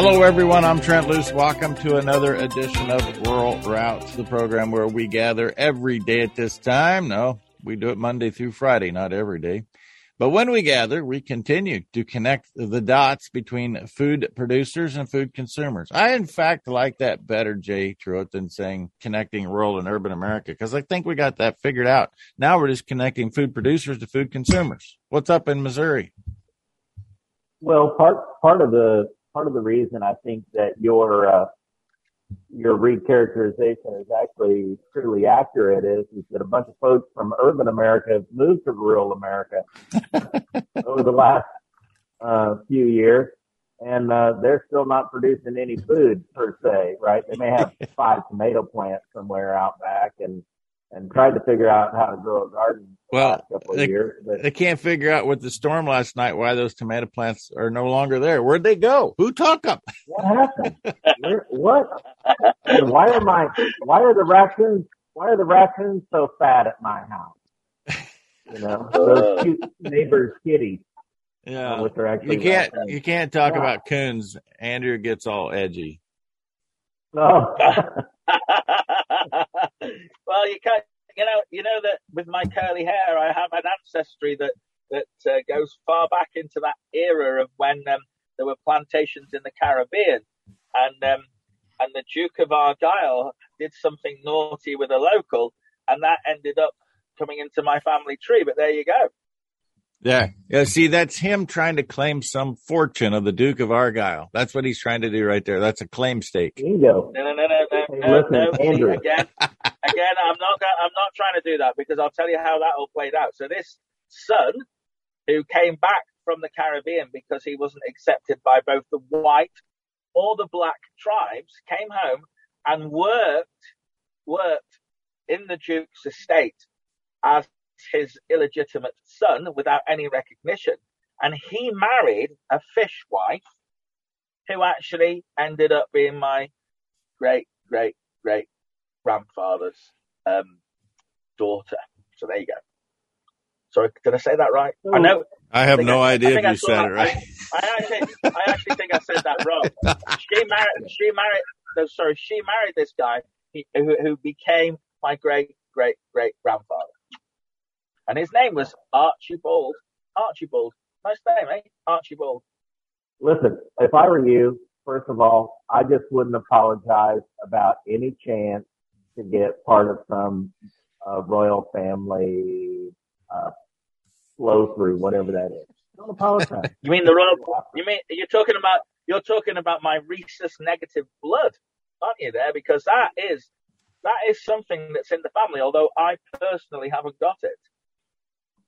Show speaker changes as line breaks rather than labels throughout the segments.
Hello, everyone. I'm Trent Loos. Welcome to another edition of Rural Routes, the program where we gather every day at this time. No, we do it Monday through Friday, not every day. But when we gather, we continue to connect the dots between food producers and food consumers. I, in fact, like that better, Jay Truitt, than saying connecting rural and urban America, because I think we got that figured out. Now we're just connecting food producers to food consumers. What's up in Missouri?
Well, part part of the part of the reason I think that your uh, your recharacterization is actually truly accurate is, is that a bunch of folks from urban America have moved to rural America over the last uh, few years, and uh, they're still not producing any food per se, right? They may have five tomato plants somewhere out back, and and tried to figure out how to grow a garden.
Well, they, years, they, can't figure out with the storm last night why those tomato plants are no longer there. Where'd they go? Who took them?
What happened? Where, what? And why are my why are the raccoons why are the raccoons so fat at my house? You know, those cute neighbors' kitties.
Yeah, which are actually you can't raccoons. you can't talk yeah. about coons. Andrew gets all edgy.
Oh.
well, you can't. You know, you know that with my curly hair, I have an ancestry that that uh, goes far back into that era of when um, there were plantations in the Caribbean, and um, and the Duke of Argyle did something naughty with a local, and that ended up coming into my family tree. But there you go.
Yeah. Yeah. See, that's him trying to claim some fortune of the Duke of Argyle. That's what he's trying to do right there. That's a claim stake.
Bingo.
No, no, no, no, no, hey, no, listen, no. Again, again, I'm not, I'm not trying to do that because I'll tell you how that all played out. So this son who came back from the Caribbean because he wasn't accepted by both the white or the black tribes came home and worked, worked in the Duke's estate as his illegitimate son without any recognition. And he married a fishwife who actually ended up being my great, great, great grandfather's um, daughter. So there you go. Sorry, did I say that right? I know.
I have I no I, idea I if you said it right.
I, I, actually, I actually think I said that wrong. She married. She married. No, sorry, she married this guy who, who became my great, great, great grandfather and his name was Archibald. Archibald. Nice name, eh? Archibald.
Listen, if I were you, first of all, I just wouldn't apologize about any chance to get part of some uh, royal family uh, flow through, whatever that is. Don't apologize.
you mean the royal? You mean you're talking about you're talking about my rhesus negative blood, aren't you? There because that is that is something that's in the family. Although I personally haven't got it.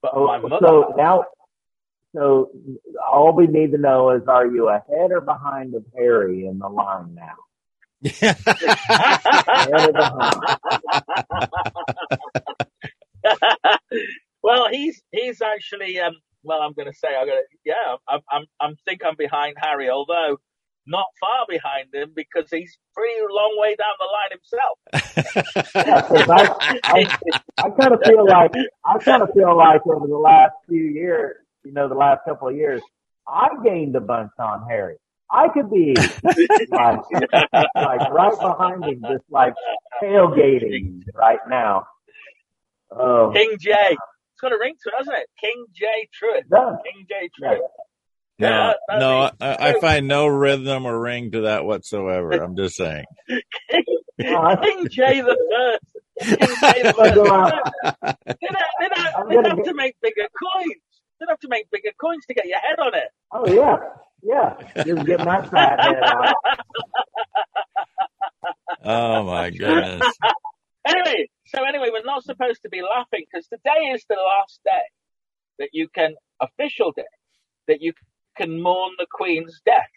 But oh, my mother. So now, so all we need to know is, are you ahead or behind of Harry in the line now?
well, he's he's actually um, well, I'm going to say I got yeah, I'm I'm I'm think I'm behind Harry, although not far behind him because he's pretty long way down the line himself.
I, I, I kind of feel like I kind of feel like over the last few years, you know, the last couple of years, I gained a bunch on Harry. I could be like, like right behind him, just like tailgating right now.
Oh. King J. It's got a ring to it, hasn't it? King J Truitt. King J Truitt.
No, no, I, I, find no rhythm or ring to that whatsoever. I'm just saying.
King, King Jay the First. King Jay the First. They don't, they don't, have to make bigger coins. They have to make bigger coins to get your head on it.
Oh yeah, yeah. Just get my fat head out.
Oh my goodness.
anyway, so anyway, we're not supposed to be laughing because today is the last day that you can official day that you can mourn the Queen's death.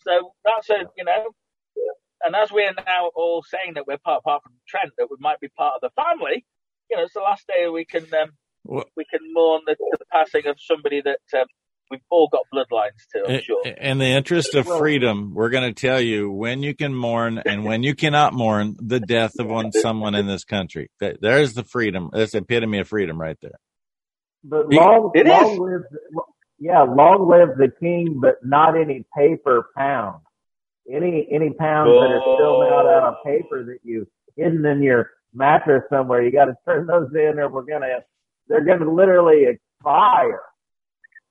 So that's a, you know, and as we're now all saying that we're part, apart from Trent, that we might be part of the family, you know, it's the last day we can um, we can mourn the, the, passing of somebody that um, we've all got bloodlines too. I'm eh, sure.
Eh, in the interest of freedom, we're going to tell you when you can mourn and when you cannot mourn the death of one someone in this country. There's the freedom. That's the epitome of freedom right there.
But long, it long is. live yeah, long live the king, but not any paper pound. any any pounds that are still out on paper that you've hidden in your mattress somewhere, you got to turn those in, or we're gonna they're gonna literally expire.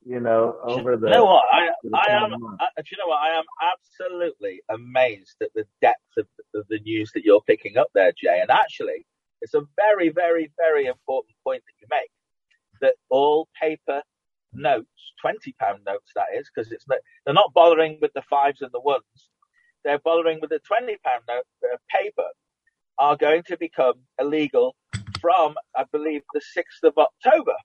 You know, over the.
You know what? I, I am. I, you know what? I am absolutely amazed at the depth of, of the news that you're picking up there, Jay. And actually, it's a very, very, very important point that you make. That all paper notes, twenty pound notes, that is, because it's not, they're not bothering with the fives and the ones. They're bothering with the twenty pound note of paper are going to become illegal from, I believe, the 6th of October.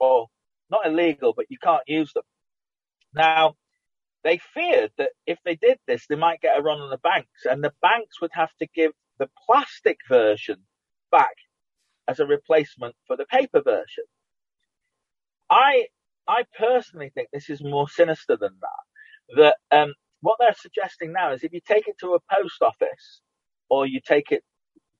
Or not illegal, but you can't use them. Now, they feared that if they did this, they might get a run on the banks, and the banks would have to give the plastic version back as a replacement for the paper version. I I personally think this is more sinister than that. That um, what they're suggesting now is if you take it to a post office or you take it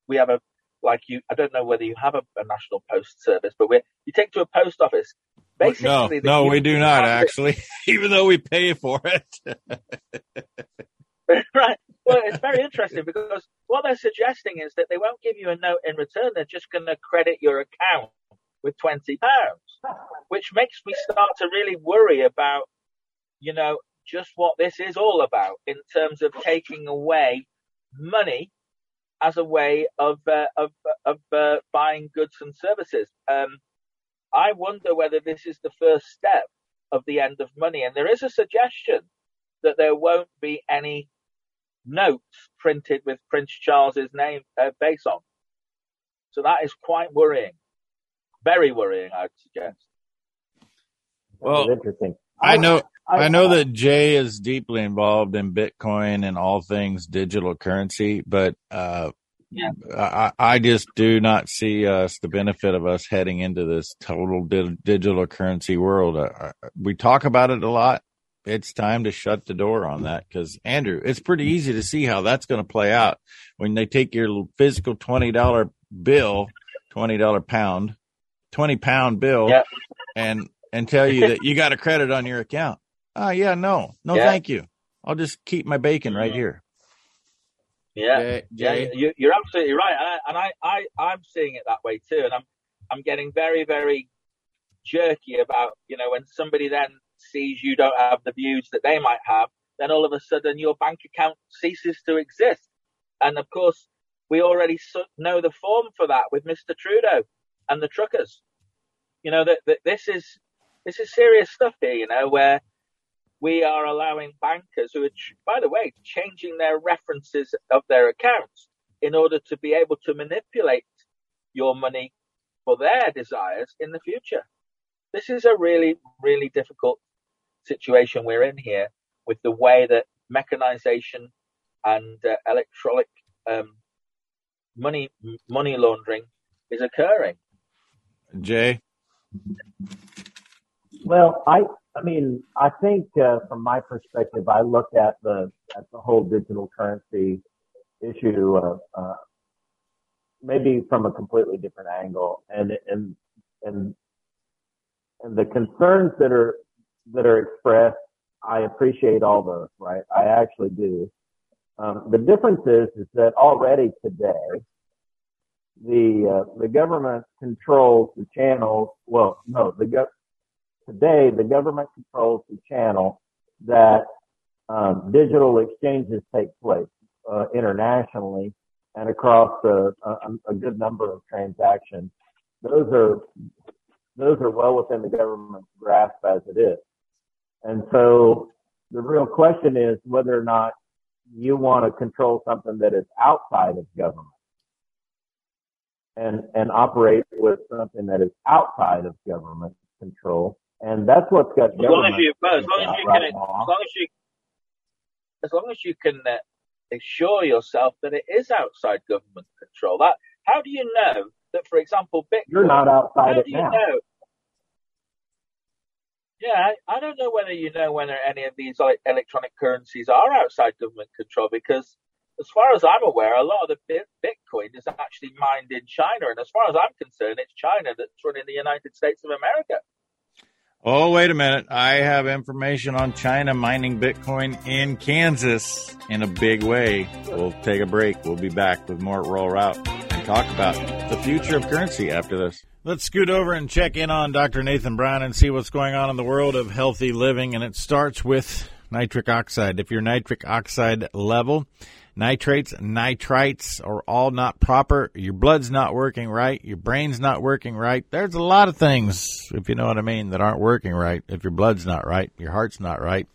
we have a like you. I don't know whether you have a, a national post service, but we you take to a post office.
Basically, no, no, we do not actually, even though we pay for it.
right. Well, it's very interesting because what they're suggesting is that they won't give you a note in return. They're just going to credit your account with twenty pounds, which makes me start to really worry about, you know, just what this is all about in terms of taking away money as a way of uh, of of uh, buying goods and services. Um, I wonder whether this is the first step of the end of money, and there is a suggestion that there won't be any notes printed with Prince Charles's name uh, base on. So that is quite worrying, very worrying, I'd suggest.
Well, interesting. I know I know that Jay is deeply involved in Bitcoin and all things digital currency, but uh, yeah. I, I just do not see us the benefit of us heading into this total di- digital currency world. Uh, uh, we talk about it a lot. It's time to shut the door on that because Andrew, it's pretty easy to see how that's going to play out when they take your physical twenty dollar bill, twenty dollar pound, twenty pound bill, yep. and and tell you that you got a credit on your account. Oh, uh, yeah, no, no, yeah. thank you. I'll just keep my bacon right here.
Yeah, Jay, Jay. yeah, you, are absolutely right, and, I, and I, I, I'm seeing it that way too, and I'm, I'm getting very, very jerky about, you know, when somebody then sees you don't have the views that they might have, then all of a sudden your bank account ceases to exist, and of course we already know the form for that with Mr. Trudeau and the truckers. You know that, that this is this is serious stuff here. You know where we are allowing bankers who are, by the way, changing their references of their accounts in order to be able to manipulate your money for their desires in the future. This is a really, really difficult situation we're in here with the way that mechanization and uh, electronic um, money money laundering is occurring.
Jay,
well, I I mean, I think uh, from my perspective, I look at the at the whole digital currency issue uh, uh, maybe from a completely different angle, and and and and the concerns that are that are expressed, I appreciate all those. Right, I actually do. Um, the difference is is that already today, the uh, the government controls the channels. Well, no, the go- today the government controls the channel that um, digital exchanges take place uh, internationally and across a, a, a, good number of transactions. Those are those are well within the government's grasp as it is. And so the real question is whether or not you want to control something that is outside of government and and operate with something that is outside of government control and that's what's got. As long as you, as long as you right can, as long as you,
as long as you can uh, assure yourself that it is outside government control. That how do you know that, for example, Bitcoin?
You're not outside it now. Know?
Yeah, I, I don't know whether you know whether any of these electronic currencies are outside government control because as far as I'm aware, a lot of the Bitcoin is actually mined in China. And as far as I'm concerned, it's China that's running the United States of America.
Oh, wait a minute. I have information on China mining Bitcoin in Kansas in a big way. We'll take a break. We'll be back with more Rural Route and talk about the future of currency after this. Let's scoot over and check in on Dr. Nathan Bryan and see what's going on in the world of healthy living. And it starts with nitric oxide. If your nitric oxide level nitrates, nitrites are all not proper. Your blood's not working right. Your brain's not working right. There's a lot of things, if you know what I mean, that aren't working right. If your blood's not right, your heart's not right,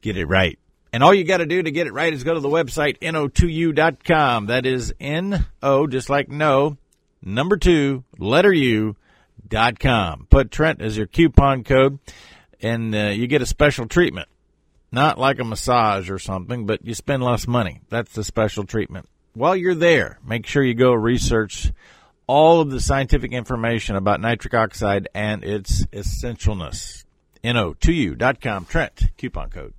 get it right. And all you got to do to get it right is go to the website no2u.com. That is N-O, just like no, number two, letter U, dot com. Put Trent as your coupon code and uh, you get a special treatment. Not like a massage or something, but you spend less money. That's the special treatment. While you're there, make sure you go research all of the scientific information about nitric oxide and its essentialness. NO2U.com. Trent, coupon code.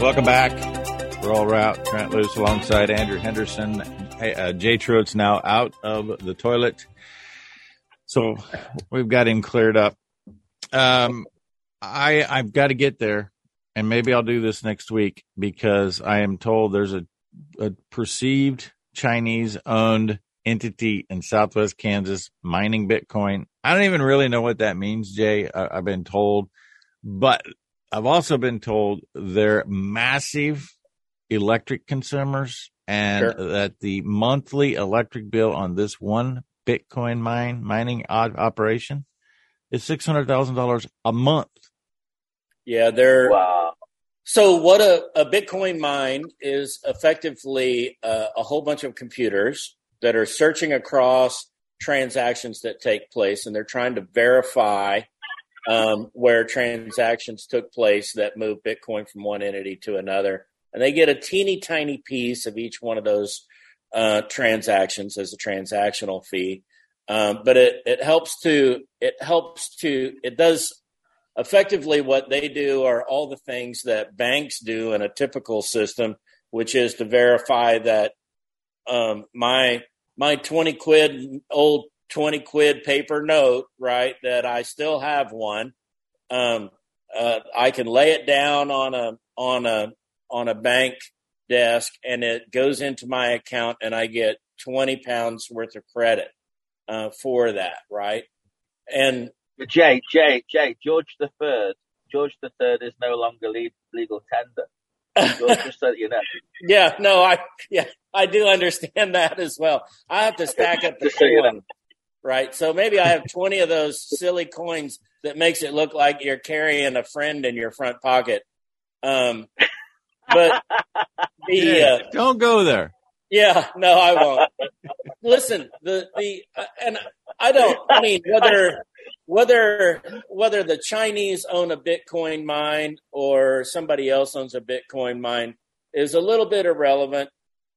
Welcome back. Rural Route. Trent Loos alongside Andrew Henderson. Hey, uh, Jay Truitt's now out of the toilet. So we've got him cleared up. Um, I I've got to get there, and maybe I'll do this next week because I am told there's a, a perceived Chinese owned entity in Southwest Kansas mining Bitcoin. I don't even really know what that means, Jay. I, I've been told, but I've also been told they're massive electric consumers and sure. that the monthly electric bill on this one Bitcoin mine mining operation is six hundred thousand dollars a month.
Yeah, they're wow. So what a, a Bitcoin mine is effectively uh, a whole bunch of computers that are searching across transactions that take place, and they're trying to verify um, where transactions took place that move Bitcoin from one entity to another, and they get a teeny tiny piece of each one of those uh, transactions as a transactional fee. Um, but it, it helps to it helps to it does effectively what they do are all the things that banks do in a typical system, which is to verify that um, my my twenty quid old twenty quid paper note, right? That I still have one. Um, uh, I can lay it down on a on a on a bank desk, and it goes into my account, and I get twenty pounds worth of credit uh, for that, right? And
Jay, Jay, Jay, George the Third, George the Third is no longer legal tender. just so you know.
Yeah, no, I yeah, I do understand that as well. I have to stack up the coin, right? So maybe I have twenty of those silly coins that makes it look like you're carrying a friend in your front pocket. Um, but the
yeah, uh, don't go there.
Yeah, no, I won't. Listen, the the uh, and I don't. I mean, whether whether whether the Chinese own a Bitcoin mine or somebody else owns a Bitcoin mine is a little bit irrelevant.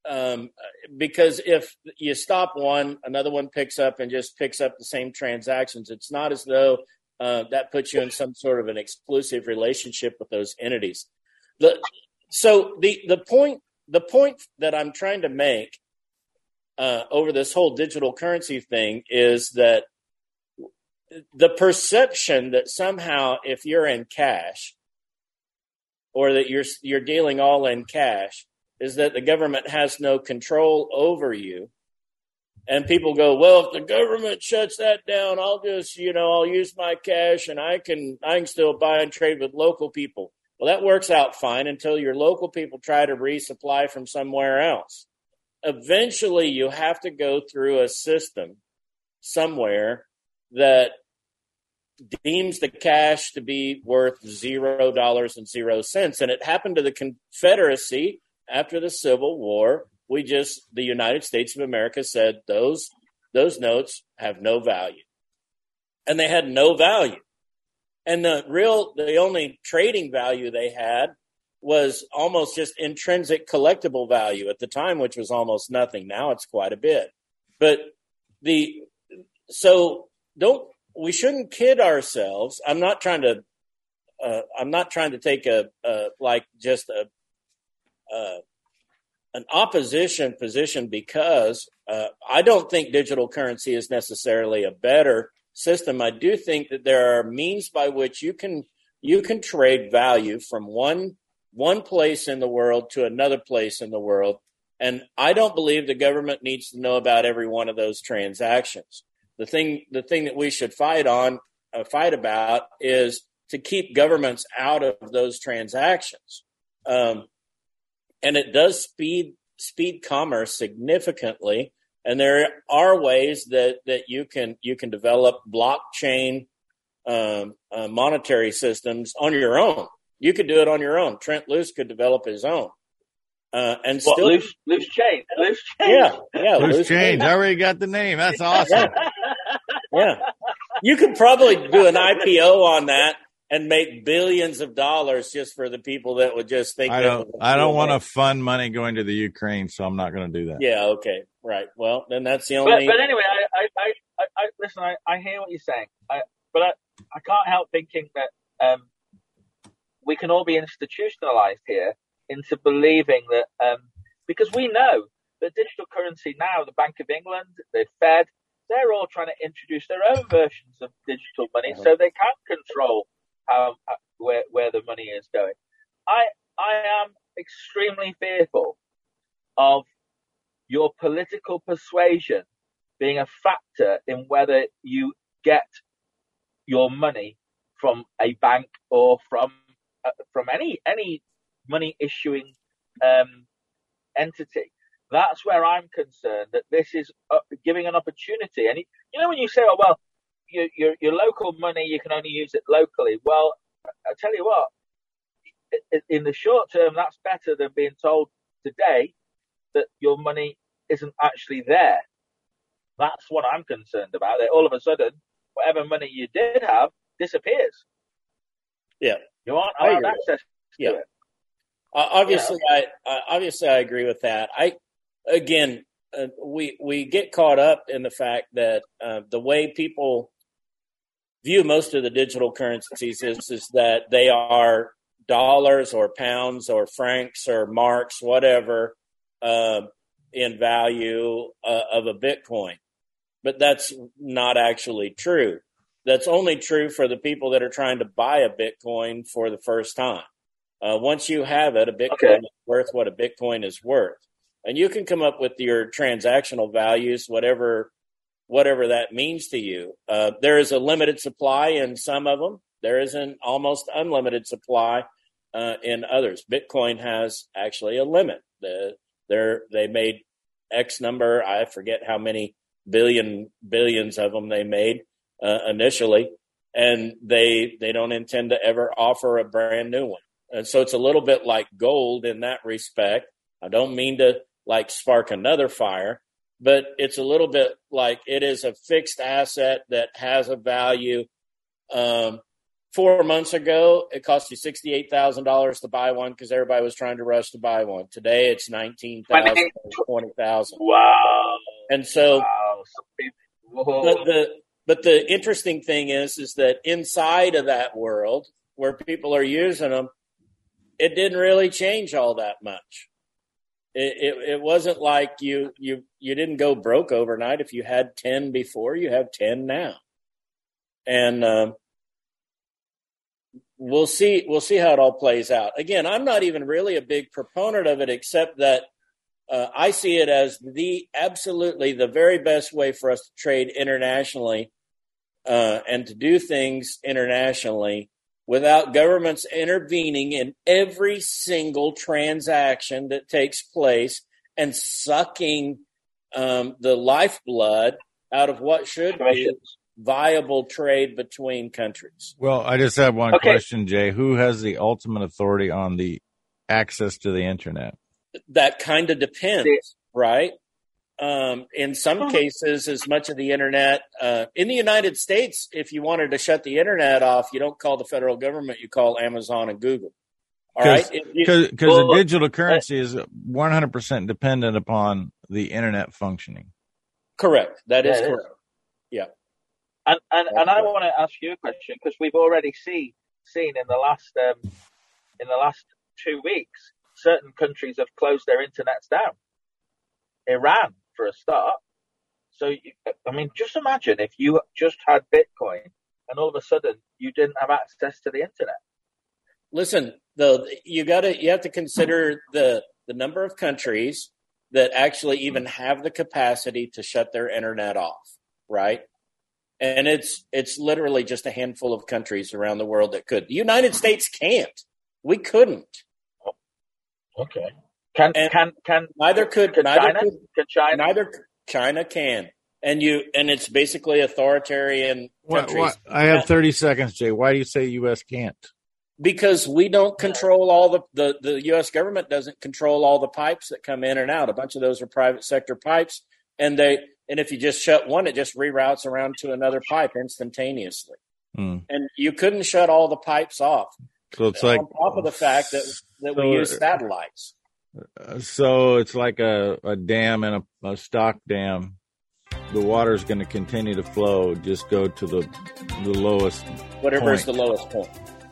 Um, because if you stop one, another one picks up and just picks up the same transactions. It's not as though uh, that puts you in some sort of an exclusive relationship with those entities. The, so the the point the point that I'm trying to make uh, over this whole digital currency thing is that the perception that somehow if you're in cash or that you're you're dealing all in cash is that the government has no control over you and people go well if the government shuts that down i'll just you know i'll use my cash and i can i can still buy and trade with local people well, that works out fine until your local people try to resupply from somewhere else. Eventually, you have to go through a system somewhere that deems the cash to be worth zero dollars and zero cents. And it happened to the Confederacy after the Civil War. We just, the United States of America said those, those notes have no value. And they had no value. And the real, the only trading value they had was almost just intrinsic collectible value at the time, which was almost nothing. Now it's quite a bit. But the, so don't, we shouldn't kid ourselves. I'm not trying to, uh, I'm not trying to take a, a like just a, uh, an opposition position because Uh, I don't think digital currency is necessarily a better system. I do think that there are means by which you can you can trade value from one one place in the world to another place in the world. And I don't believe the government needs to know about every one of those transactions. The thing the thing that we should fight on uh, fight about is to keep governments out of those transactions. Um, and it does speed speed commerce significantly. And there are ways that that you can you can develop blockchain um, uh, monetary systems on your own. You could do it on your own. Trent Loos could develop his own. Uh, and
what,
still
loose, loose chain, loose chain.
Yeah, yeah,
loose, loose change. I already got the name. That's awesome.
yeah. yeah, you could probably do an IPO on that and make billions of dollars just for the people that would just think.
I don't. I don't want to fund money going to the Ukraine, so I'm not going to do that.
Yeah. Okay. Right. Well, then that's the only.
But, but anyway, I, I, I, I, listen. I, I hear what you're saying, I, but I, I can't help thinking that um, we can all be institutionalized here into believing that um, because we know that digital currency now, the Bank of England, the Fed, they're all trying to introduce their own versions of digital money so they can control how uh, where where the money is going. I I am extremely fearful of your political persuasion being a factor in whether you get your money from a bank or from from any any money issuing um, entity. That's where I'm concerned that this is uh, giving an opportunity. And you know when you say, "Oh well, your, your, your local money, you can only use it locally. Well, I tell you what, in the short term, that's better than being told today that your money isn't actually there. That's what I'm concerned about. That all of a sudden, whatever money you did have disappears.
Yeah,
you aren't allowed access
yeah. Uh, obviously, I uh, obviously I agree with that. I again, uh, we we get caught up in the fact that uh, the way people view most of the digital currencies is, is that they are dollars or pounds or francs or marks, whatever, uh, in value uh, of a Bitcoin. But that's not actually true. That's only true for the people that are trying to buy a Bitcoin for the first time. Uh, once you have it, a Bitcoin okay. is worth what a Bitcoin is worth. And you can come up with your transactional values, whatever whatever that means to you. Uh, there is a limited supply in some of them. There is an almost unlimited supply uh, in others. Bitcoin has actually a limit. The, they made X number. I forget how many billion billions of them they made uh, initially, and they they don't intend to ever offer a brand new one. And so it's a little bit like gold in that respect. I don't mean to like spark another fire, but it's a little bit like it is a fixed asset that has a value. Um, four months ago, it cost you sixty-eight thousand dollars to buy one because everybody was trying to rush to buy one. Today, it's nineteen thousand, twenty thousand.
Wow!
And so,
wow.
but the but the interesting thing is, is that inside of that world where people are using them, it didn't really change all that much. It, it, it wasn't like you you you didn't go broke overnight. If you had ten before, you have ten now, and um, we'll see we'll see how it all plays out. Again, I'm not even really a big proponent of it, except that uh, I see it as the absolutely the very best way for us to trade internationally uh, and to do things internationally without governments intervening in every single transaction that takes place and sucking um, the lifeblood out of what should be viable trade between countries.
Well, I just have one okay. question, Jay. Who has the ultimate authority on the access to the internet?
That kind of depends, right? Um, in some cases, as much of the internet uh, in the United States, if you wanted to shut the internet off, you don't call the federal government; you call Amazon and Google. All
Cause, right, because well, the digital currency is one hundred percent dependent upon the internet functioning.
Correct. That is yeah, correct. Yeah.
And and, and I want to ask you a question because we've already seen seen in the last um, in the last two weeks certain countries have closed their internets down. Iran, for a start. So, you, I mean, just imagine if you just had Bitcoin and all of a sudden you didn't have access to the internet.
Listen, though, you got to you have to consider the the number of countries that actually even have the capacity to shut their internet off, right? And it's it's literally just a handful of countries around the world that could. The United States can't. We couldn't.
Okay. Can and can can
neither could
can
neither
China?
Could,
can China?
Neither China can. And you and it's basically authoritarian countries. What,
what, I have thirty seconds, Jay. Why do you say U.S. can't?
Because we don't control all the, the the U.S. government doesn't control all the pipes that come in and out. A bunch of those are private sector pipes, and they and if you just shut one, it just reroutes around to another pipe instantaneously.
Hmm.
And you couldn't shut all the pipes off.
So it's like
on top of the fact that that so we use satellites.
Uh, so it's like a, a dam and a, a stock dam. The water is going to continue to flow. Just go to the the lowest.
Whatever
point.
is the lowest point.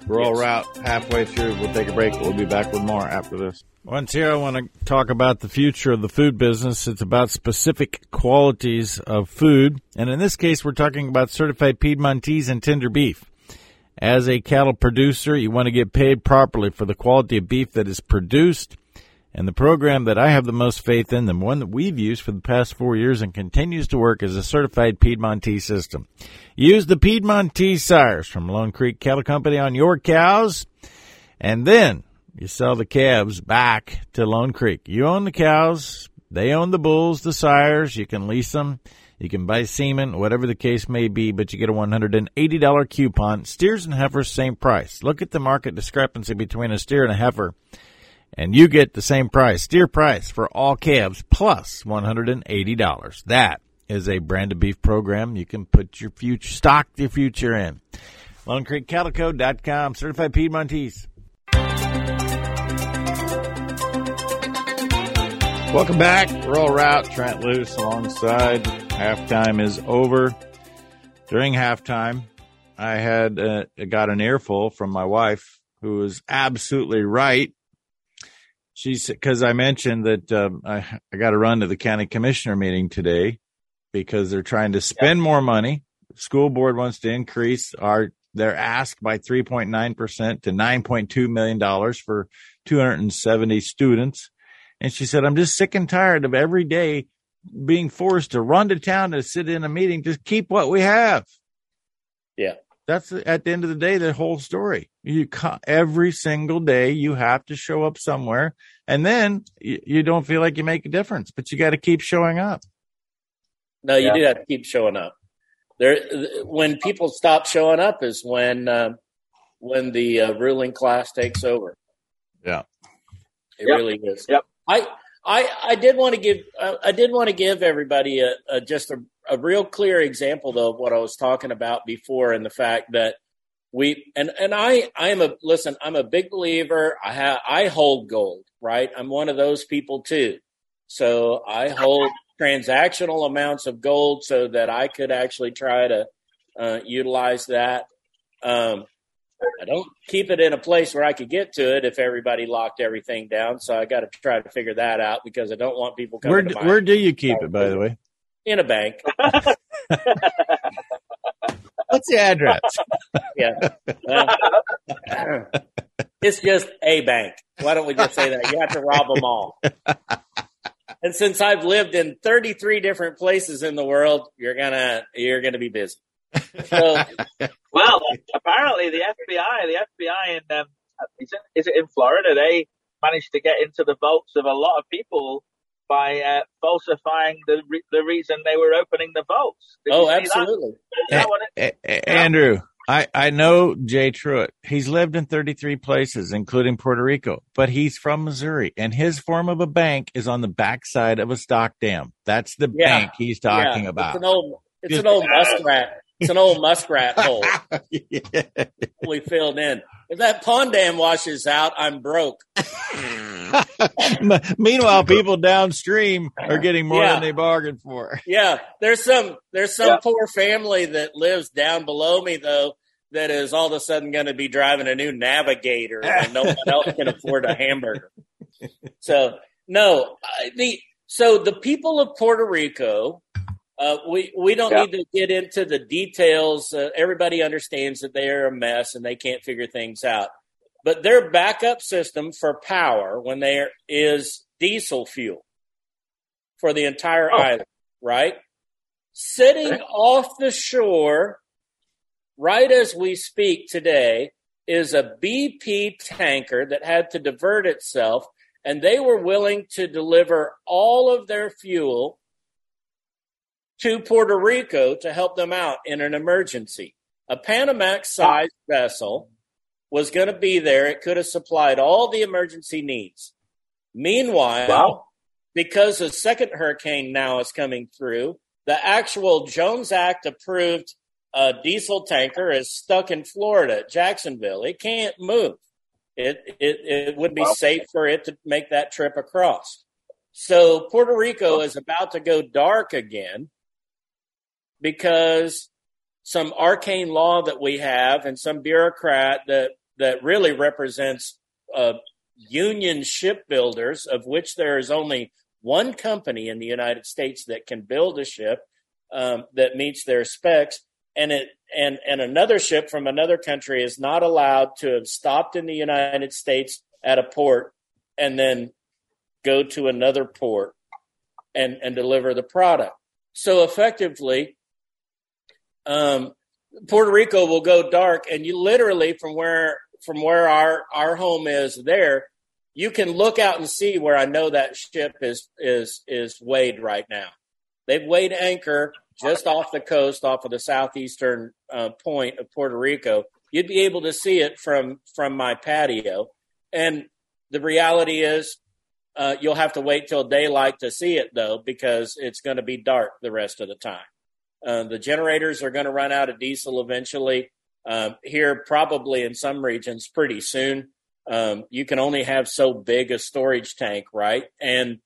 Rural yes. route halfway through. We'll take a break. We'll be back with more after this. Once here, I want to talk about the future of the food business. It's about specific qualities of food, and in this case, we're talking about certified Piedmontese and tender beef. As a cattle producer, you want to get paid properly for the quality of beef that is produced and the program that I have the most faith in, the one that we've used for the past four years and continues to work, is a certified Piedmontese system. Use the Piedmontese sires from Lone Creek Cattle Company on your cows, and then you sell the calves back to Lone Creek. You own the cows, they own the bulls, the sires. You can lease them. You can buy semen, whatever the case may be, but you get a $180 coupon. Steers and heifers, same price. Look at the market discrepancy between a steer and a heifer and you get the same price, steer price for all calves plus $180. That is a brand of beef program you can put your future, stock your future in. Lone Creek Cattleco.com, certified Piedmontese. Welcome back. Rural Route, Trent Loos alongside. Halftime is over. During halftime, I had uh, got an earful from my wife, who was absolutely right she's because I mentioned that um, I, I got to run to the county commissioner meeting today because they're trying to spend more money. School board wants to increase our their ask by 3.9 percent to 9.2 million dollars for 270 students. And she said, "I'm just sick and tired of every day being forced to run to town to sit in a meeting. Just keep what we have."
Yeah.
That's at the end of the day the whole story. You every single day you have to show up somewhere, and then you, you don't feel like you make a difference, but you got to keep showing up.
No, you yeah. do have to keep showing up. There, when people stop showing up is when uh, when the uh, ruling class takes over.
Yeah,
it yep. really is.
Yep.
I I I did want to give uh, I did want to give everybody a, a just a a real clear example though of what I was talking about before and the fact that we and and I I am a listen I'm a big believer. I have I hold gold right? I'm one of those people too. So I hold transactional amounts of gold so that I could actually try to uh, utilize that. Um, I don't keep it in a place where I could get to it if everybody locked everything down. So I got to try to figure that out because I don't want people coming
where, where do you keep it by the way
in a bank.
What's the address?
yeah. Uh, it's just a bank. Why don't we just say that? You have to rob them all. And since I've lived in 33 different places in the world, you're gonna you're gonna be busy. So,
well, apparently the FBI, the FBI in um, is it, is it in Florida? They managed to get into the vaults of a lot of people by uh, falsifying the re- the reason they were opening the vaults.
Did oh, absolutely.
That? It, a- a- Andrew, I, I know Jay Truitt. He's lived in 33 places, including Puerto Rico, but he's from Missouri, and his form of a bank is on the backside of a stock dam. That's the yeah. bank he's talking
yeah.
about.
It's an old, it's an old muskrat. It's an old muskrat hole yeah. we filled in. If that pond dam washes out, I'm broke.
Meanwhile, people downstream are getting more yeah. than they bargained for.
Yeah, there's some there's some yeah. poor family that lives down below me though that is all of a sudden going to be driving a new Navigator and no one else can afford a hamburger. So no, the So the people of Puerto Rico, uh, we we don't yeah. need to get into the details. Uh, everybody understands that they are a mess and they can't figure things out. But their backup system for power when there is diesel fuel for the entire oh. island, right? Sitting off the shore, right as we speak today, is a BP tanker that had to divert itself, and they were willing to deliver all of their fuel to Puerto Rico to help them out in an emergency. A Panamax sized vessel was going to be there. It could have supplied all the emergency needs. Meanwhile, wow. because a second hurricane now is coming through, the actual Jones Act approved uh, diesel tanker is stuck in Florida, Jacksonville. It can't move. It, it, it would be wow. safe for it to make that trip across. So Puerto Rico is about to go dark again because some arcane law that we have and some bureaucrat that that really represents uh, union shipbuilders, of which there is only one company in the United States that can build a ship um, that meets their specs, and it and and another ship from another country is not allowed to have stopped in the United States at a port and then go to another port and and deliver the product. So effectively, um, Puerto Rico will go dark, and you literally from where from where our our home is there, you can look out and see where I know that ship is is is weighed right now. They've weighed anchor just off the coast, off of the southeastern uh, point of Puerto Rico. You'd be able to see it from from my patio, and the reality is, uh, you'll have to wait till daylight to see it though, because it's going to be dark the rest of the time. Uh, the generators are going to run out of diesel eventually. Um, here, probably in some regions, pretty soon. Um, you can only have so big a storage tank, right? And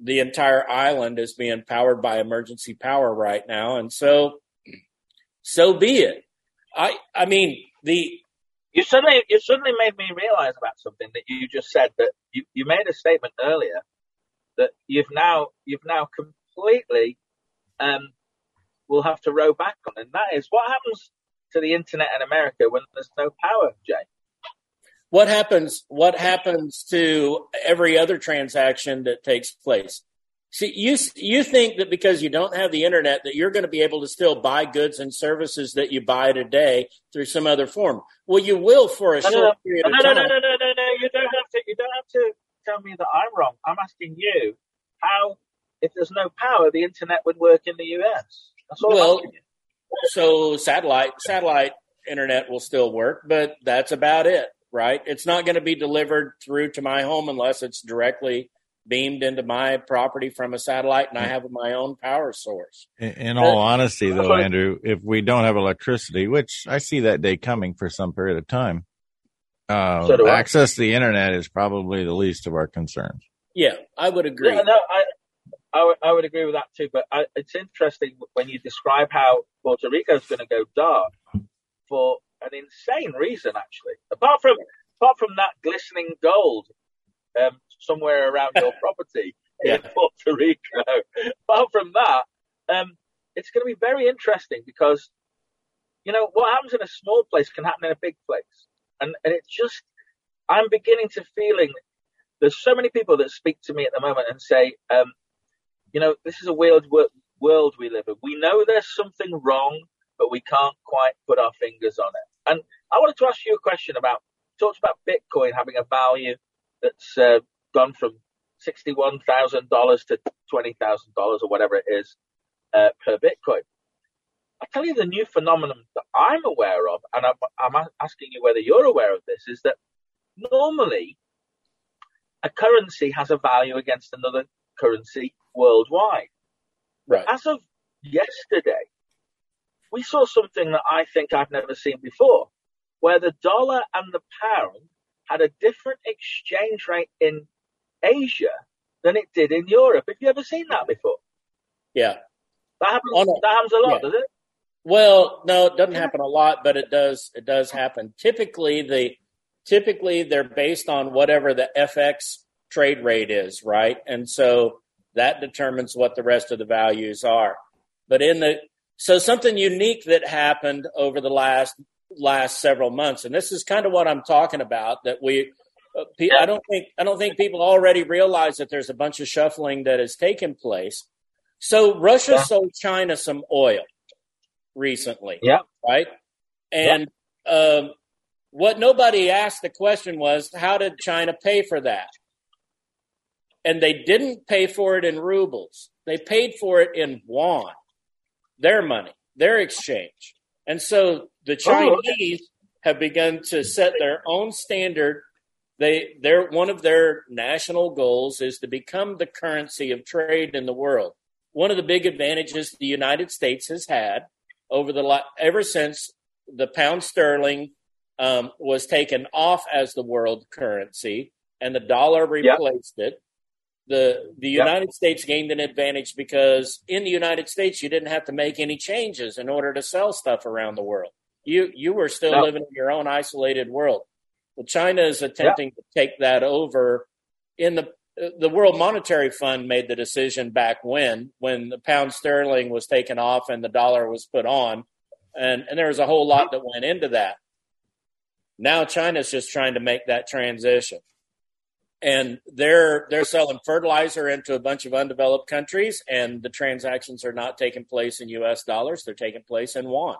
the entire island is being powered by emergency power right now, and so, so be it. I, I mean, the
you suddenly you suddenly made me realize about something that you just said that you, you made a statement earlier that you've now you've now completely um, will have to row back on, and that is what happens to the internet in America when there's no power, Jay?
What happens? What happens to every other transaction that takes place? See, you you think that because you don't have the internet that you're going to be able to still buy goods and services that you buy today through some other form. Well, you will for a no, short
no,
period
no,
of time.
No, no, no, no, no, no. You don't have to. You don't have to tell me that I'm wrong. I'm asking you how, if there's no power, the internet would work in the US. That's well,
so satellite satellite internet will still work, but that's about it, right? It's not going to be delivered through to my home unless it's directly beamed into my property from a satellite and I have my own power source.
In, in all honesty, though, Andrew, if we don't have electricity, which I see that day coming for some period of time, uh, so access to the internet is probably the least of our concerns.
Yeah, I would agree.
Yeah, no, I, I, w- I would agree with that too. But I, it's interesting when you describe how Puerto Rico is going to go dark for an insane reason, actually. Apart from apart from that glistening gold um, somewhere around your property yeah. in Puerto Rico. apart from that, um, it's going to be very interesting because you know what happens in a small place can happen in a big place, and and it's just I'm beginning to feeling. There's so many people that speak to me at the moment and say, um, you know, this is a weird world we live in. We know there's something wrong, but we can't quite put our fingers on it. And I wanted to ask you a question about, talked about Bitcoin having a value that's uh, gone from $61,000 to $20,000 or whatever it is uh, per Bitcoin. I tell you the new phenomenon that I'm aware of, and I'm, I'm asking you whether you're aware of this, is that normally a currency has a value against another currency worldwide.
Right.
As of yesterday, we saw something that I think I've never seen before, where the dollar and the pound had a different exchange rate in Asia than it did in Europe. Have you ever seen that before?
Yeah.
That happens, a, that happens a lot, yeah. does it?
Well, no, it doesn't happen a lot, but it does it does happen. Typically the typically they're based on whatever the FX trade rate is, right? And so That determines what the rest of the values are. But in the so something unique that happened over the last last several months, and this is kind of what I'm talking about. That we, uh, I don't think I don't think people already realize that there's a bunch of shuffling that has taken place. So Russia yeah. sold China some oil recently.
Yeah.
Right. And yeah. um, what nobody asked the question was, how did China pay for that? And they didn't pay for it in rubles. They paid for it in yuan, their money, their exchange. And so the oh, Chinese have begun to set their own standard. They, their, one of their national goals is to become the currency of trade in the world. One of the big advantages the United States has had over the ever since the pound sterling um, was taken off as the world currency and the dollar replaced yep. it. The the yep. United States gained an advantage because in the United States you didn't have to make any changes in order to sell stuff around the world. You you were still yep. living in your own isolated world. Well, China is attempting to take that over. In the the World Monetary Fund made the decision back when when the pound sterling was taken off and the dollar was put on, and and there was a whole lot that went into that. Now China's just trying to make that transition. And they're they're selling fertilizer into a bunch of undeveloped countries, and the transactions are not taking place in U.S. dollars; they're taking place in yuan.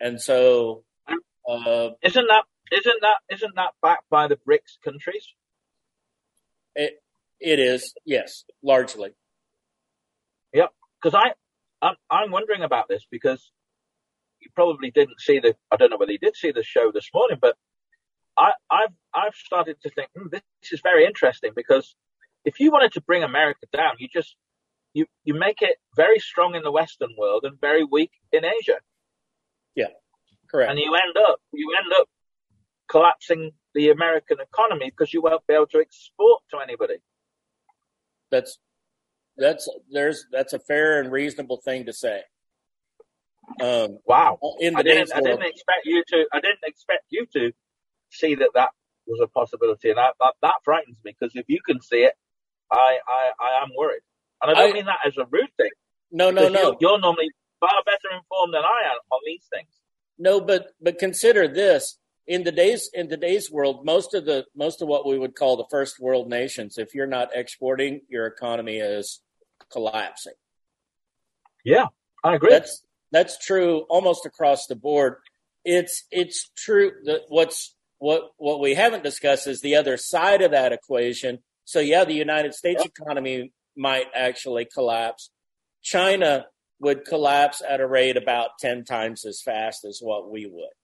And so, uh,
isn't that isn't that isn't that backed by the BRICS countries?
It it is, yes, largely.
Yep, because I I'm, I'm wondering about this because you probably didn't see the. I don't know whether you did see the show this morning, but I, have I've started to think hmm, this is very interesting because if you wanted to bring America down, you just you you make it very strong in the Western world and very weak in Asia.
Yeah, correct.
And you end up you end up collapsing the American economy because you won't be able to export to anybody.
That's that's there's that's a fair and reasonable thing to say.
Um, wow! In the I didn't, I didn't expect you to. I didn't expect you to see that that was a possibility, and I, that, that frightens me because if you can see it, I, I, I am worried, and I don't I, mean that as a rude thing.
No, no, no.
You're, you're normally far better informed than I am on these things.
No, but but consider this: in today's in today's world, most of the most of what we would call the first world nations, if you're not exporting, your economy is collapsing.
Yeah, I agree.
That's that's true almost across the board. It's it's true that what's what what we haven't discussed is the other side of that equation. So yeah, the United States economy might actually collapse. China would collapse at a rate about 10 times as fast as what we would.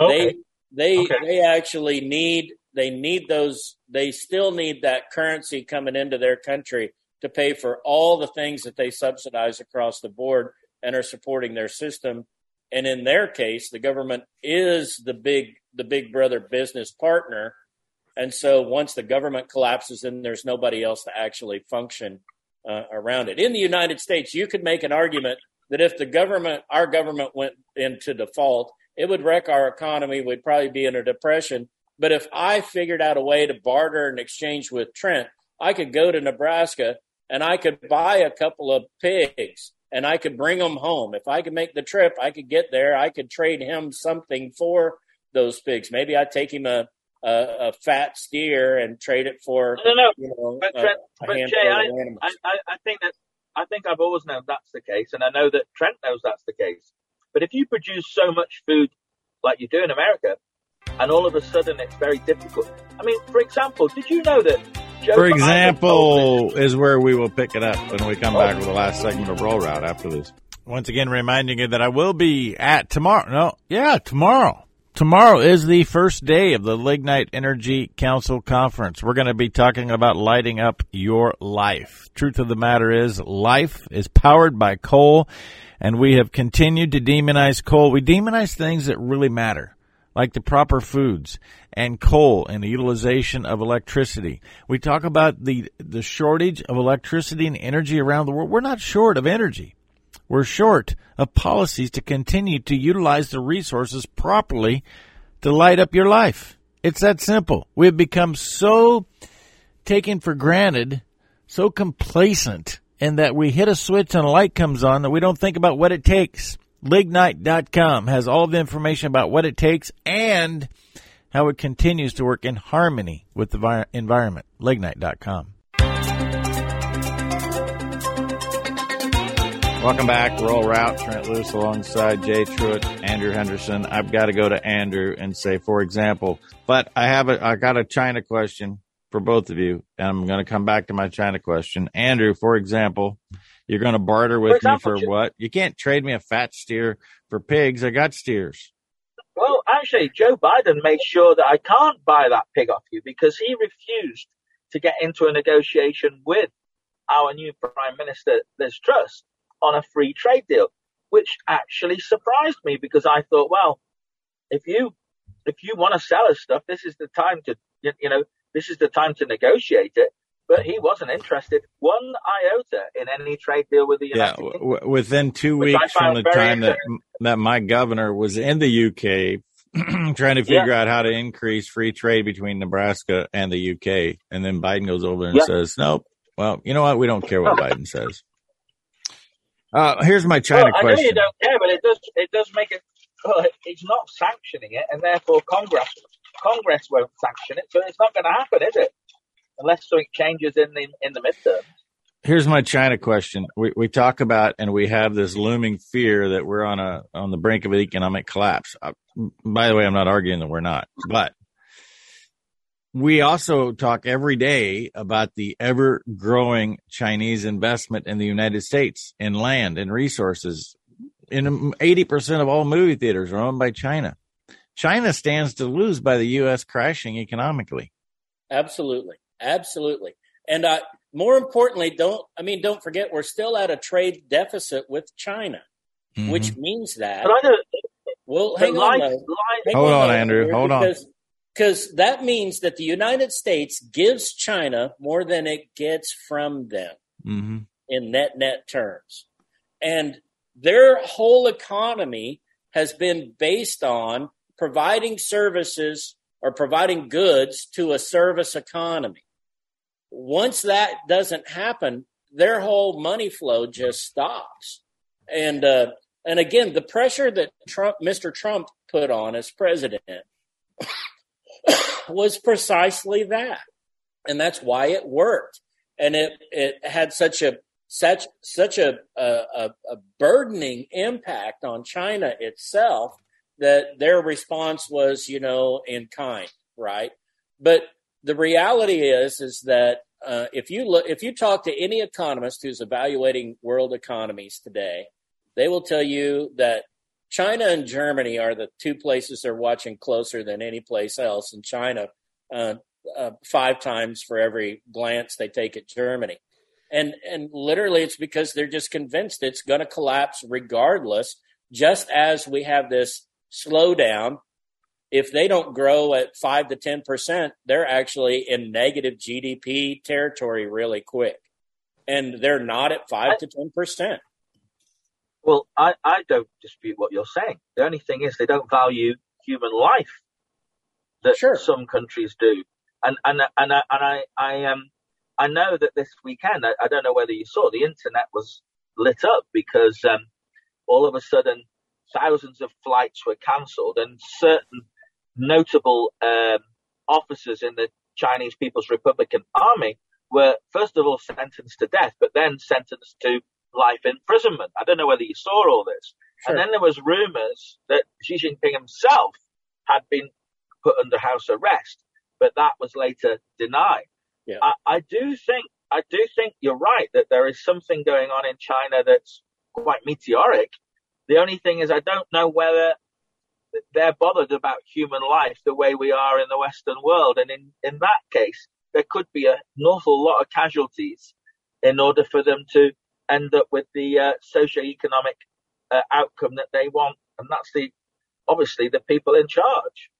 Okay. They they okay. they actually need they need those they still need that currency coming into their country to pay for all the things that they subsidize across the board and are supporting their system. And in their case, the government is the big the big brother business partner. And so once the government collapses, then there's nobody else to actually function uh, around it. In the United States, you could make an argument that if the government, our government went into default, it would wreck our economy. We'd probably be in a depression. But if I figured out a way to barter and exchange with Trent, I could go to Nebraska and I could buy a couple of pigs and I could bring them home. If I could make the trip, I could get there. I could trade him something for those pigs. Maybe I'd take him a, a, a fat steer and trade it for
no, no. You know, but, Trent, a, a but Jay, I, I, I think that I think I've always known that's the case, and I know that Trent knows that's the case. But if you produce so much food like you do in America, and all of a sudden it's very difficult. I mean, for example, did you know that
For example, is where we will pick it up when we come back with the last segment of Rural Route after this. Once again, reminding you that I will be at tomorrow. No, yeah, tomorrow. Tomorrow is the first day of the Lignite Energy Council Conference. We're going to be talking about lighting up your life. Truth of the matter is, life is powered by coal, and we have continued to demonize coal. We demonize things that really matter like the proper foods and coal and the utilization of electricity. We talk about the, the shortage of electricity and energy around the world. We're not short of energy. We're short of policies to continue to utilize the resources properly to light up your life. It's that simple. We have become so taken for granted so complacent and that we hit a switch and a light comes on that we don't think about what it takes. Lignite.com has all the information about what it takes and how it continues to work in harmony with the environment. Lignite.com. Welcome back. Rural Route. Trent Loos alongside Jay Truitt, Andrew Henderson. I've got to go to Andrew and say, for example, but I have a, I got a China question for both of you, and I'm going to come back to my China question. Andrew, for example, you're going to barter with for example, me for what? You can't trade me a fat steer for pigs. I got steers.
Well, actually, Joe Biden made sure that I can't buy that pig off you because he refused to get into a negotiation with our new Prime Minister, Liz Truss, on a free trade deal, which actually surprised me because I thought, well, if you if you want to sell us stuff, this is the time to you know this is the time to negotiate it. But he wasn't interested one iota in any trade deal with the United yeah, Kingdom.
W- within two weeks from the time that that my governor was in the UK trying to figure yeah. out how to increase free trade between Nebraska and the UK, and then Biden goes over and yeah. says, "Nope." Well, you know what? We don't care what Biden says. Uh, here's my China
well,
question. I know
you don't care, but it does it does make it. Well, it's not sanctioning it, and therefore Congress Congress won't sanction it, so it's not going to happen, is it? Unless something changes in the in the midterm.
Here's my China question. We we talk about and we have this looming fear that we're on a on the brink of an economic collapse. Uh, by the way, I'm not arguing that we're not, but we also talk every day about the ever growing Chinese investment in the United States in land and resources. In 80% of all movie theaters are owned by China. China stands to lose by the U.S. crashing economically.
Absolutely, absolutely. And uh, more importantly, don't I mean don't forget we're still at a trade deficit with China, mm-hmm. which means that. Well, hang on. Life,
hang hold on, on Andrew. Hold
because, on. Because that means that the United States gives China more than it gets from them mm-hmm. in net net terms, and their whole economy has been based on providing services or providing goods to a service economy. Once that doesn't happen, their whole money flow just stops. And uh, and again, the pressure that Trump, Mr. Trump, put on as president was precisely that, and that's why it worked. And it it had such a such such a a, a burdening impact on China itself that their response was, you know, in kind, right? But the reality is, is that uh, if you look, if you talk to any economist who's evaluating world economies today, they will tell you that China and Germany are the two places they're watching closer than any place else. And China, uh, uh, five times for every glance they take at Germany. And, and literally it's because they're just convinced it's going to collapse regardless, just as we have this slowdown, if they don't grow at five to ten percent, they're actually in negative GDP territory really quick, and they're not at five I, to ten percent.
Well, I, I don't dispute what you're saying. The only thing is they don't value human life that sure. some countries do, and and and I, and I I um I know that this weekend I, I don't know whether you saw the internet was lit up because um all of a sudden thousands of flights were cancelled, and certain notable um, officers in the Chinese People's Republican Army were first of all sentenced to death, but then sentenced to life imprisonment. I don't know whether you saw all this. Sure. And then there was rumors that Xi Jinping himself had been put under house arrest, but that was later denied. Yeah. I, I do think I do think you're right that there is something going on in China that's quite meteoric the only thing is, I don't know whether they're bothered about human life the way we are in the Western world. And in, in that case, there could be an awful lot of casualties in order for them to end up with the uh, socio-economic uh, outcome that they want. And that's the, obviously the people in charge.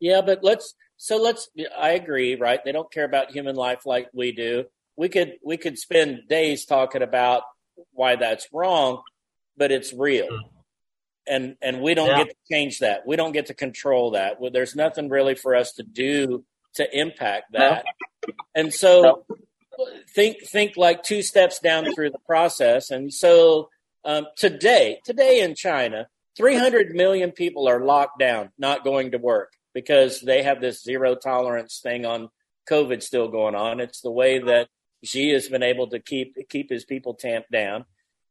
Yeah, but let's, so let's, I agree, right? They don't care about human life like we do. We could, we could spend days talking about why that's wrong but it's real. Hmm. And and we don't yeah. get to change that. We don't get to control that. There's nothing really for us to do to impact that. No. And so no. think think like two steps down through the process. And so um, today, today in China, 300 million people are locked down, not going to work because they have this zero tolerance thing on COVID still going on. It's the way that Xi has been able to keep keep his people tamped down,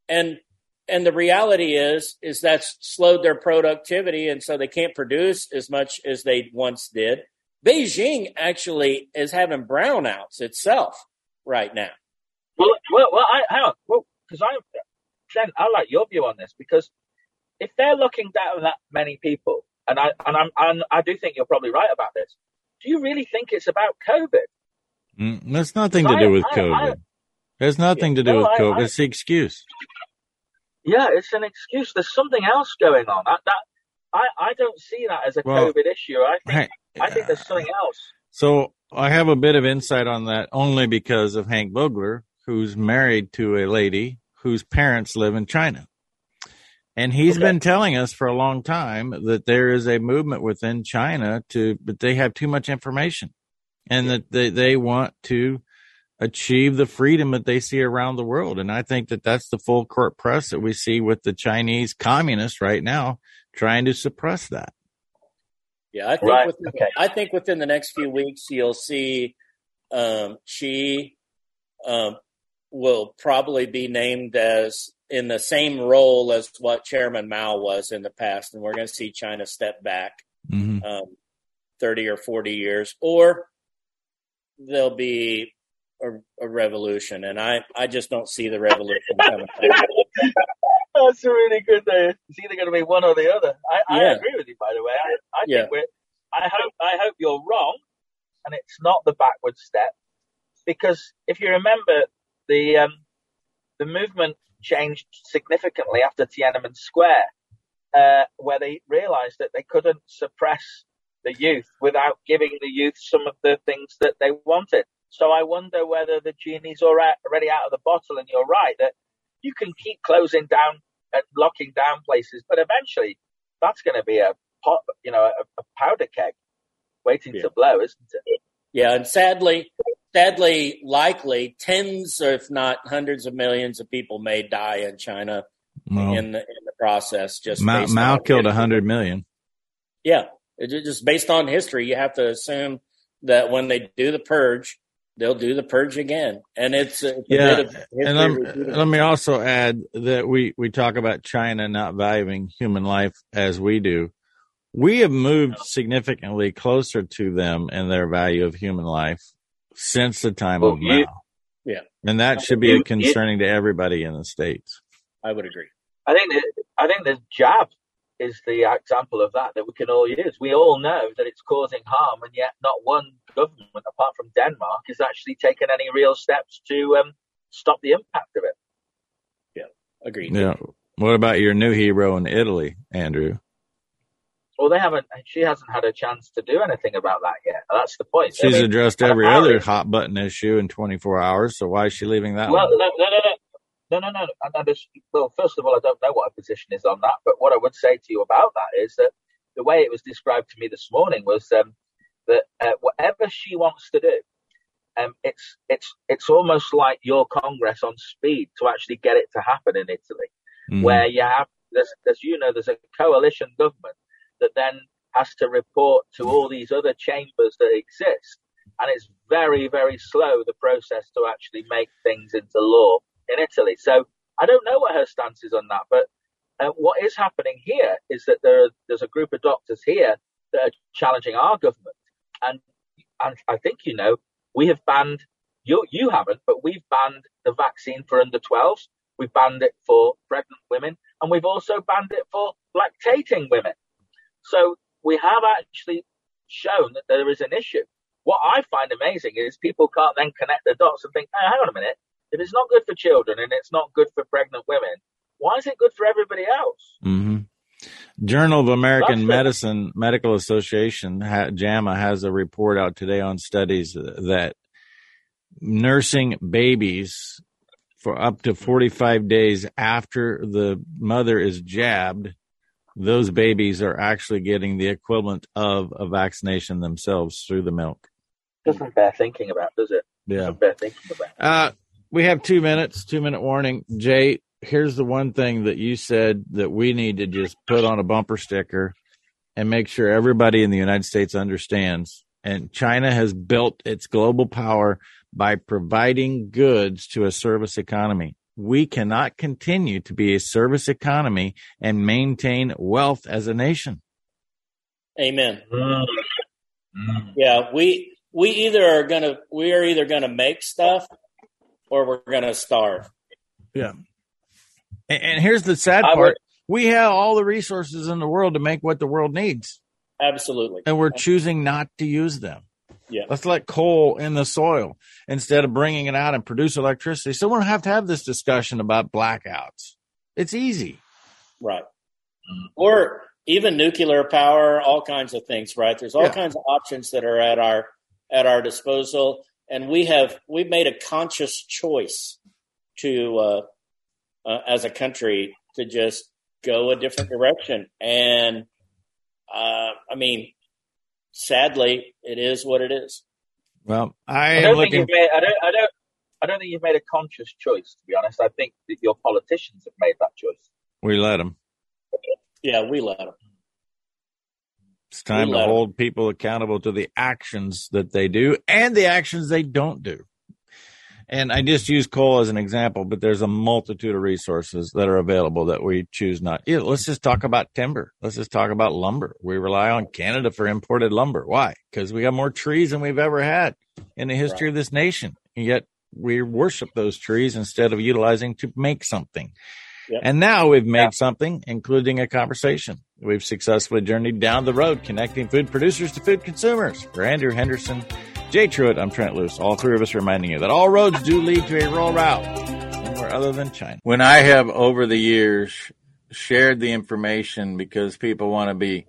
and and the reality is is that's slowed their productivity, and so they can't produce as much as they once did. Beijing actually is having brownouts itself right now.
Well, well, well I hang on, well, because I, Jen, I like your view on this because if they're looking down that many people, and I and I'm and I do think you're probably right about this. Do you really think it's about COVID?
Mm, that's nothing to do with I, COVID. I, There's nothing to do no, with COVID. it's the excuse.
Yeah, it's an excuse. There's something else going on. That, that I, I don't see that as a well, COVID issue. I think I think there's something uh, else.
So I have a bit of insight on that only because of Hank Vogler, who's married to a lady whose parents live in China. And he's okay. been telling us for a long time that there is a movement within China to, but they have too much information and that they, they want to achieve the freedom that they see around the world. And I think that that's the full court press that we see with the Chinese communists right now trying to suppress that.
Yeah, I think right. within, okay. I think within the next few weeks you'll see um, Xi um, will probably be named as in the same role as what Chairman Mao was in the past, and we're going to see China step back mm-hmm. um, thirty or forty years, or there'll be a, a, revolution, and I I just don't see the revolution coming.
That's a really good. Uh, it's either going to be one or the other. I, yeah. I agree with you, by the way. I, I yeah. think we're. I hope I hope you're wrong, and it's not the backward step, because if you remember the um, the movement changed significantly after Tiananmen Square, uh, where they realised that they couldn't suppress the youth without giving the youth some of the things that they wanted. So I wonder whether the genie's already out of the bottle. And you're right that you can keep closing down and locking down places, but eventually that's going to be a pot, you know, a, a powder keg waiting yeah. to blow, isn't it?
Yeah, and sadly, sadly, likely tens, if not hundreds of millions of people may die in China well, in the in the process. Just
Mao, Mao killed a hundred million.
Yeah, it, just based on history, you have to assume that when they do the purge, they'll do the purge again. And it's, uh, it's
yeah. and let, let me also add that we, we talk about China not valuing human life as we do. We have moved significantly closer to them in their value of human life since the time well, of Mao.
Yeah.
And that should be a concerning to everybody in the States.
I would agree.
I think that, I think the jab is the example of that that we can all use. We all know that it's causing harm, and yet not one government, apart from Denmark, has actually taken any real steps to um, stop the impact of it.
Yeah, agreed.
Yeah. What about your new hero in Italy, Andrew?
Well, they haven't. She hasn't had a chance to do anything about that yet. That's the point.
She's I mean, addressed every other hot button issue in 24 hours. So why is she leaving that?
Well,
one?
no, no, no, no, no, no. And just, well, first of all, I don't know what her position is on that. But what I would say to you about that is that the way it was described to me this morning was um, that uh, whatever she wants to do, um, it's it's it's almost like your Congress on speed to actually get it to happen in Italy, mm. where you have, as you know, there's a coalition government that then has to report to all these other chambers that exist. And it's very, very slow, the process to actually make things into law in Italy. So I don't know what her stance is on that. But uh, what is happening here is that there are, there's a group of doctors here that are challenging our government. And, and I think, you know, we have banned, you, you haven't, but we've banned the vaccine for under 12s. We've banned it for pregnant women. And we've also banned it for lactating women. So we have actually shown that there is an issue. What I find amazing is people can't then connect the dots and think, hey, hang on a minute, if it's not good for children and it's not good for pregnant women, why is it good for everybody else?
Mm-hmm. Journal of American Medicine Medical Association JAMA has a report out today on studies that nursing babies for up to 45 days after the mother is jabbed those babies are actually getting the equivalent of a vaccination themselves through the milk.
Doesn't bear thinking about, does it?
Yeah. Uh, we have two minutes, two minute warning. Jay, here's the one thing that you said that we need to just put on a bumper sticker and make sure everybody in the United States understands. And China has built its global power by providing goods to a service economy. We cannot continue to be a service economy and maintain wealth as a nation.
Amen. Mm. Yeah, we we either are gonna we are either gonna make stuff or we're gonna starve.
Yeah. And, and here's the sad part: would, we have all the resources in the world to make what the world needs.
Absolutely.
And we're choosing not to use them.
Yeah.
Let's let coal in the soil instead of bringing it out and produce electricity. So we don't have to have this discussion about blackouts. It's easy.
Right. Or even nuclear power, all kinds of things, right? There's all yeah. kinds of options that are at our at our disposal. And we have we've made a conscious choice to uh, uh, as a country to just go a different direction. And uh, I mean, sadly, it is what it is.
Well, I,
I don't
looking...
think you've made. I don't. I don't. I don't think you've made a conscious choice. To be honest, I think that your politicians have made that choice.
We let them.
Yeah, we let them.
It's time we to hold them. people accountable to the actions that they do and the actions they don't do. And I just use coal as an example, but there's a multitude of resources that are available that we choose not. Yeah, let's just talk about timber. Let's just talk about lumber. We rely on Canada for imported lumber. Why? Because we got more trees than we've ever had in the history right. of this nation. And yet we worship those trees instead of utilizing to make something. Yep. And now we've made yeah. something, including a conversation. We've successfully journeyed down the road, connecting food producers to food consumers. For Andrew Henderson, Jay Truitt, I'm Trent Loos. All three of us reminding you that all roads do lead to a rural route somewhere other than China. When I have over the years shared the information because people want to be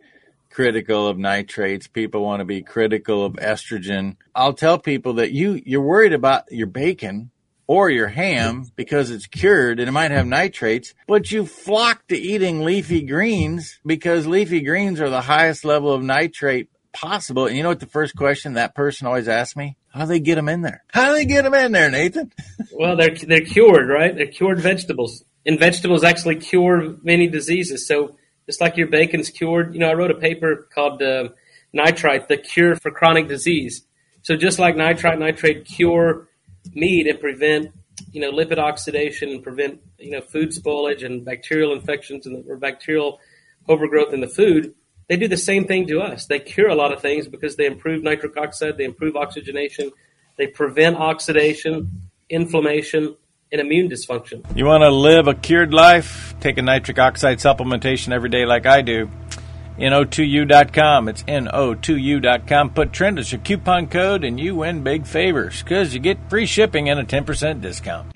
critical of nitrates, people want to be critical of estrogen, I'll tell people that you you're worried about your bacon or your ham because it's cured and it might have nitrates, but you flock to eating leafy greens because leafy greens are the highest level of nitrate possible. And you know what the first question that person always asks me? How do they get them in there? How do they get them in there, Nathan?
well, they're they're cured, right? They're cured vegetables, and vegetables actually cure many diseases. So just like your bacon's cured, you know, I wrote a paper called uh, "Nitrite: The Cure for Chronic Disease." So just like nitrite, nitrate cure meat and prevent you know lipid oxidation and prevent you know food spoilage and bacterial infections and or bacterial overgrowth in the food they do the same thing to us. They cure a lot of things because they improve nitric oxide, they improve oxygenation, they prevent oxidation, inflammation, and immune dysfunction.
You want to live a cured life? Take a nitric oxide supplementation every day like I do. NO2U.com. It's NO2U.com. Put Trent as your coupon code and you win big favors because you get free shipping and a 10% discount.